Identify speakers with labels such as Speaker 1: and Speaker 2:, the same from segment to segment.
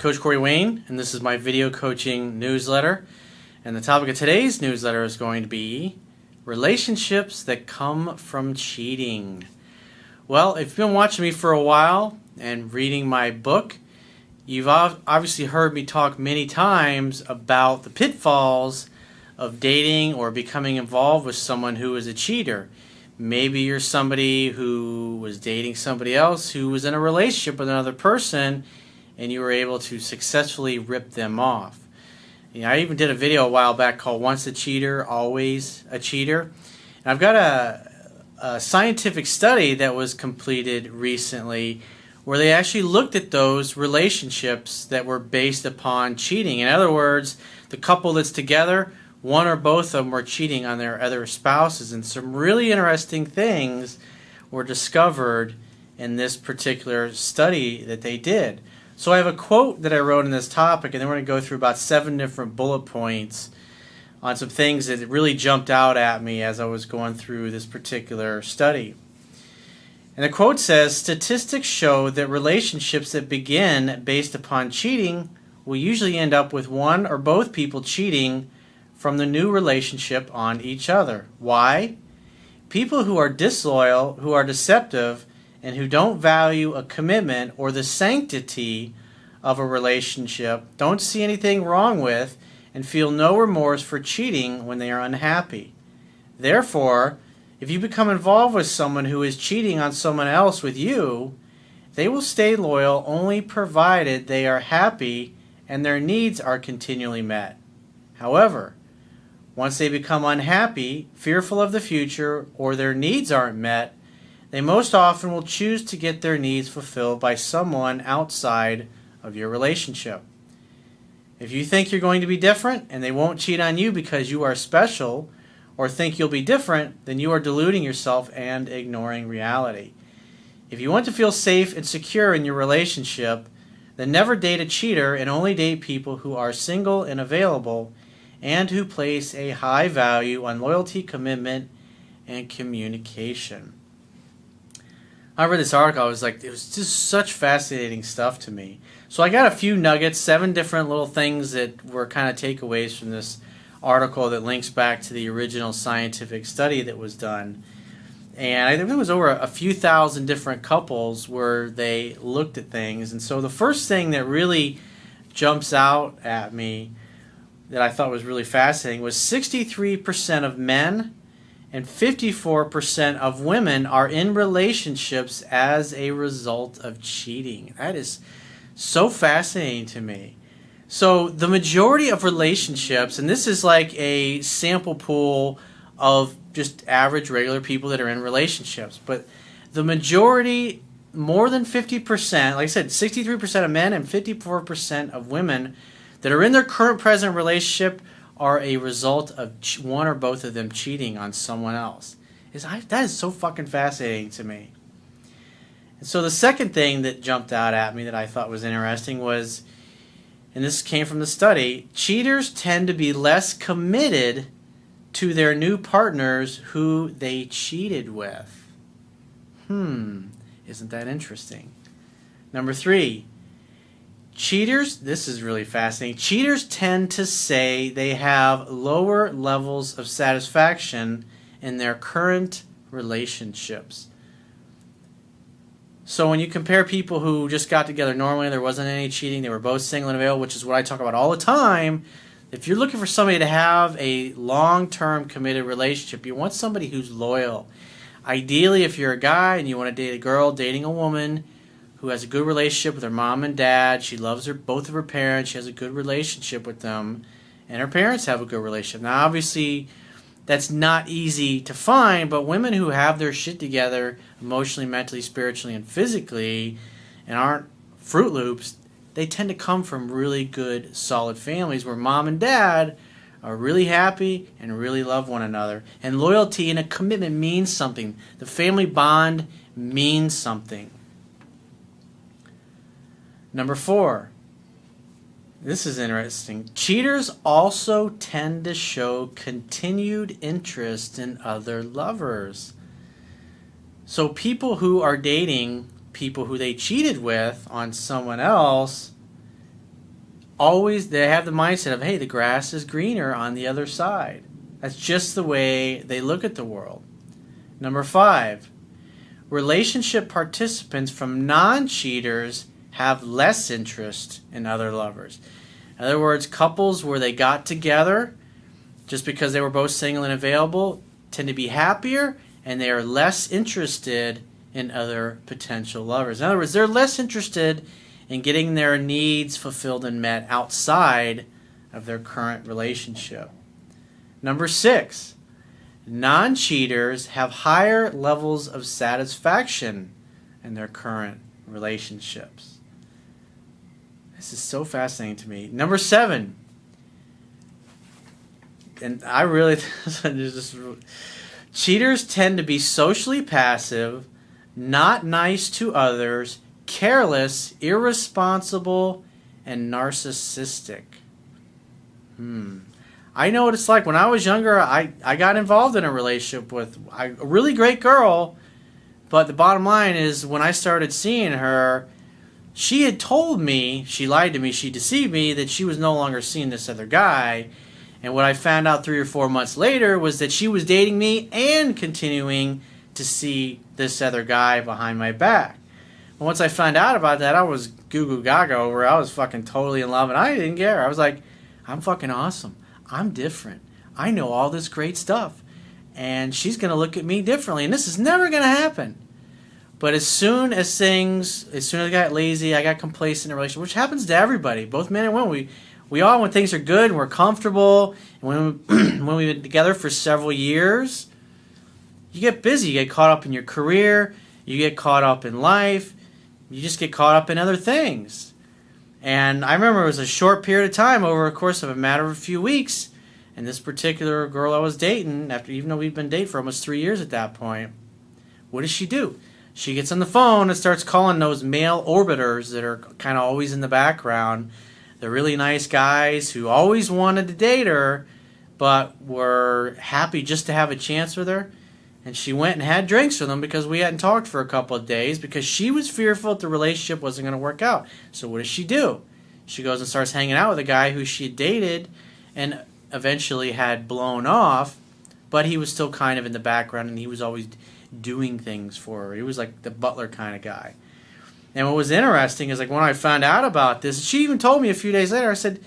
Speaker 1: Coach Corey Wayne, and this is my video coaching newsletter. And the topic of today's newsletter is going to be relationships that come from cheating. Well, if you've been watching me for a while and reading my book, you've obviously heard me talk many times about the pitfalls of dating or becoming involved with someone who is a cheater. Maybe you're somebody who was dating somebody else who was in a relationship with another person and you were able to successfully rip them off. You know, I even did a video a while back called Once a Cheater, Always a Cheater. And I've got a, a scientific study that was completed recently where they actually looked at those relationships that were based upon cheating. In other words, the couple that's together, one or both of them were cheating on their other spouses. And some really interesting things were discovered in this particular study that they did. So I have a quote that I wrote in this topic, and then we're going to go through about seven different bullet points on some things that really jumped out at me as I was going through this particular study. And the quote says Statistics show that relationships that begin based upon cheating will usually end up with one or both people cheating from the new relationship on each other. Why? People who are disloyal, who are deceptive, and who don't value a commitment or the sanctity of a relationship, don't see anything wrong with, and feel no remorse for cheating when they are unhappy. Therefore, if you become involved with someone who is cheating on someone else with you, they will stay loyal only provided they are happy and their needs are continually met. However, once they become unhappy, fearful of the future, or their needs aren't met, they most often will choose to get their needs fulfilled by someone outside of your relationship. If you think you're going to be different and they won't cheat on you because you are special or think you'll be different, then you are deluding yourself and ignoring reality. If you want to feel safe and secure in your relationship, then never date a cheater and only date people who are single and available and who place a high value on loyalty, commitment, and communication. I read this article, I was like, it was just such fascinating stuff to me. So I got a few nuggets, seven different little things that were kind of takeaways from this article that links back to the original scientific study that was done. And I think it was over a few thousand different couples where they looked at things. And so the first thing that really jumps out at me that I thought was really fascinating was 63% of men and 54% of women are in relationships as a result of cheating. That is so fascinating to me. So, the majority of relationships, and this is like a sample pool of just average, regular people that are in relationships, but the majority, more than 50%, like I said, 63% of men and 54% of women that are in their current present relationship are a result of one or both of them cheating on someone else. Is that is so fucking fascinating to me. And so the second thing that jumped out at me that I thought was interesting was, and this came from the study, cheaters tend to be less committed to their new partners who they cheated with. Hmm, isn't that interesting? Number three, Cheaters, this is really fascinating. Cheaters tend to say they have lower levels of satisfaction in their current relationships. So when you compare people who just got together normally, there wasn't any cheating, they were both single and available, which is what I talk about all the time. If you're looking for somebody to have a long term committed relationship, you want somebody who's loyal. Ideally, if you're a guy and you want to date a girl dating a woman, who has a good relationship with her mom and dad. She loves her both of her parents. She has a good relationship with them, and her parents have a good relationship. Now, obviously, that's not easy to find, but women who have their shit together emotionally, mentally, spiritually, and physically, and aren't Fruit Loops, they tend to come from really good, solid families where mom and dad are really happy and really love one another. And loyalty and a commitment means something. The family bond means something. Number four. This is interesting. Cheaters also tend to show continued interest in other lovers. So people who are dating people who they cheated with on someone else always they have the mindset of hey the grass is greener on the other side that's just the way they look at the world number five relationship participants from non-cheaters have less interest in other lovers in other words couples where they got together just because they were both single and available tend to be happier and they are less interested in other potential lovers in other words they're less interested in getting their needs fulfilled and met outside of their current relationship. Number six, non cheaters have higher levels of satisfaction in their current relationships. This is so fascinating to me. Number seven, and I really, cheaters tend to be socially passive, not nice to others, careless, irresponsible, and narcissistic. Hmm. I know what it's like. When I was younger, I, I got involved in a relationship with a really great girl, but the bottom line is when I started seeing her, she had told me, she lied to me, she deceived me that she was no longer seeing this other guy. And what I found out three or four months later was that she was dating me and continuing to see this other guy behind my back once I found out about that, I was goo goo gaga over. I was fucking totally in love, and I didn't care. I was like, I'm fucking awesome. I'm different. I know all this great stuff, and she's gonna look at me differently, and this is never gonna happen. But as soon as things, as soon as I got lazy, I got complacent in a relationship, which happens to everybody, both men and women. We we all, when things are good and we're comfortable, and when when we've been together for several years, you get busy. You get caught up in your career. You get caught up in life you just get caught up in other things. And I remember it was a short period of time over a course of a matter of a few weeks. And this particular girl I was dating, after even though we'd been dating for almost three years at that point, what does she do? She gets on the phone and starts calling those male orbiters that are kind of always in the background. They're really nice guys who always wanted to date her, but were happy just to have a chance with her. And she went and had drinks with them because we hadn't talked for a couple of days because she was fearful that the relationship wasn't going to work out. So what does she do? She goes and starts hanging out with a guy who she dated and eventually had blown off, but he was still kind of in the background and he was always doing things for her. He was like the butler kind of guy. And what was interesting is like when I found out about this, she even told me a few days later, I said,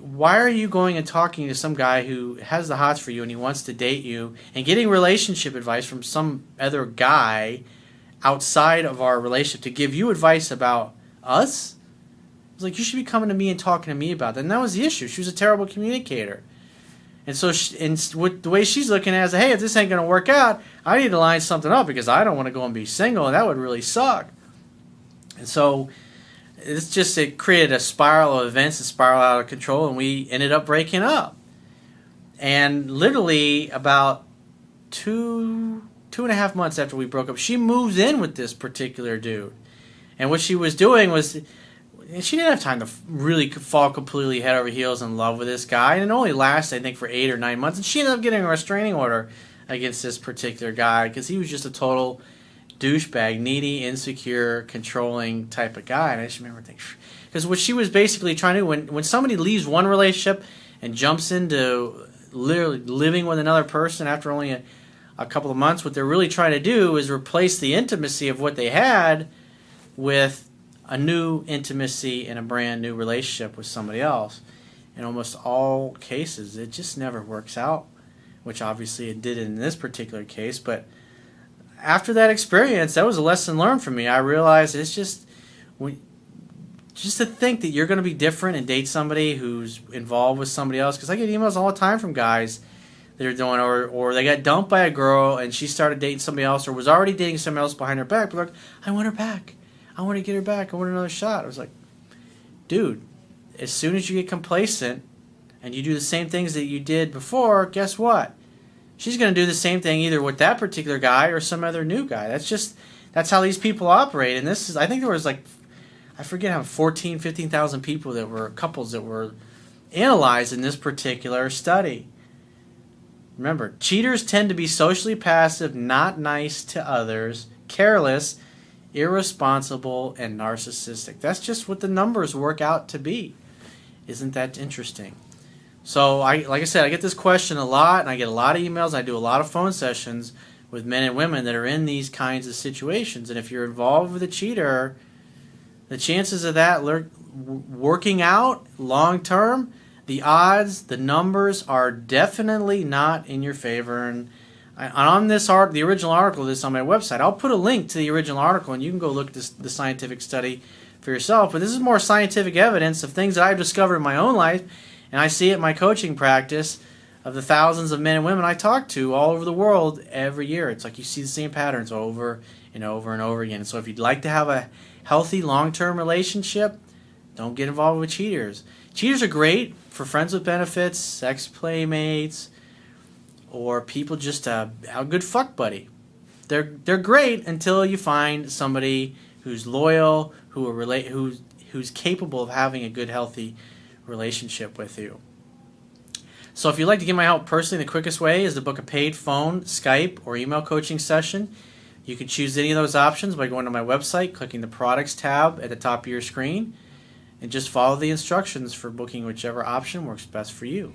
Speaker 1: why are you going and talking to some guy who has the hots for you and he wants to date you and getting relationship advice from some other guy outside of our relationship to give you advice about us? It's like you should be coming to me and talking to me about that. And that was the issue. She was a terrible communicator. And so, she, and with the way she's looking at is, hey, if this ain't to work out, I need to line something up because I don't want to go and be single, and that would really suck. And so, it's just it created a spiral of events and spiral out of control, and we ended up breaking up. And literally about two two and a half months after we broke up, she moves in with this particular dude. And what she was doing was she didn't have time to really fall completely head over heels in love with this guy, and it only lasted, I think, for eight or nine months. And she ended up getting a restraining order against this particular guy because he was just a total douchebag, needy, insecure, controlling type of guy. And I just remember thinking, because what she was basically trying to when when somebody leaves one relationship and jumps into literally living with another person after only a, a couple of months, what they're really trying to do is replace the intimacy of what they had with a new intimacy and a brand new relationship with somebody else. In almost all cases, it just never works out, which obviously it did in this particular case, but after that experience, that was a lesson learned for me. I realized it's just when, just to think that you're going to be different and date somebody who's involved with somebody else. Because I get emails all the time from guys that are doing, or or they got dumped by a girl and she started dating somebody else, or was already dating somebody else behind her back. But like, I want her back. I want to get her back. I want another shot. I was like, dude, as soon as you get complacent and you do the same things that you did before, guess what? she's going to do the same thing either with that particular guy or some other new guy. That's just that's how these people operate. And this is I think there was like I forget how 14, 15,000 people that were couples that were analyzed in this particular study. Remember, cheaters tend to be socially passive, not nice to others, careless, irresponsible, and narcissistic. That's just what the numbers work out to be. Isn't that interesting? So I like I said, I get this question a lot and I get a lot of emails, I do a lot of phone sessions with men and women that are in these kinds of situations. And if you're involved with a cheater, the chances of that lur- working out long term, the odds, the numbers are definitely not in your favor. And I, on this art, the original article, this on my website, I'll put a link to the original article, and you can go look at this, the scientific study for yourself. But this is more scientific evidence of things that I've discovered in my own life, and I see it in my coaching practice of the thousands of men and women I talk to all over the world every year. It's like you see the same patterns over and over and over again. So if you'd like to have a healthy long-term relationship, don't get involved with cheaters. Cheaters are great for friends with benefits, sex playmates, or people just uh, a good fuck buddy. They're they're great until you find somebody who's loyal, who are relate, who's who's capable of having a good, healthy relationship with you. So if you'd like to get my help personally, the quickest way is to book a paid phone, Skype, or email coaching session. You can choose any of those options by going to my website, clicking the products tab at the top of your screen, and just follow the instructions for booking whichever option works best for you.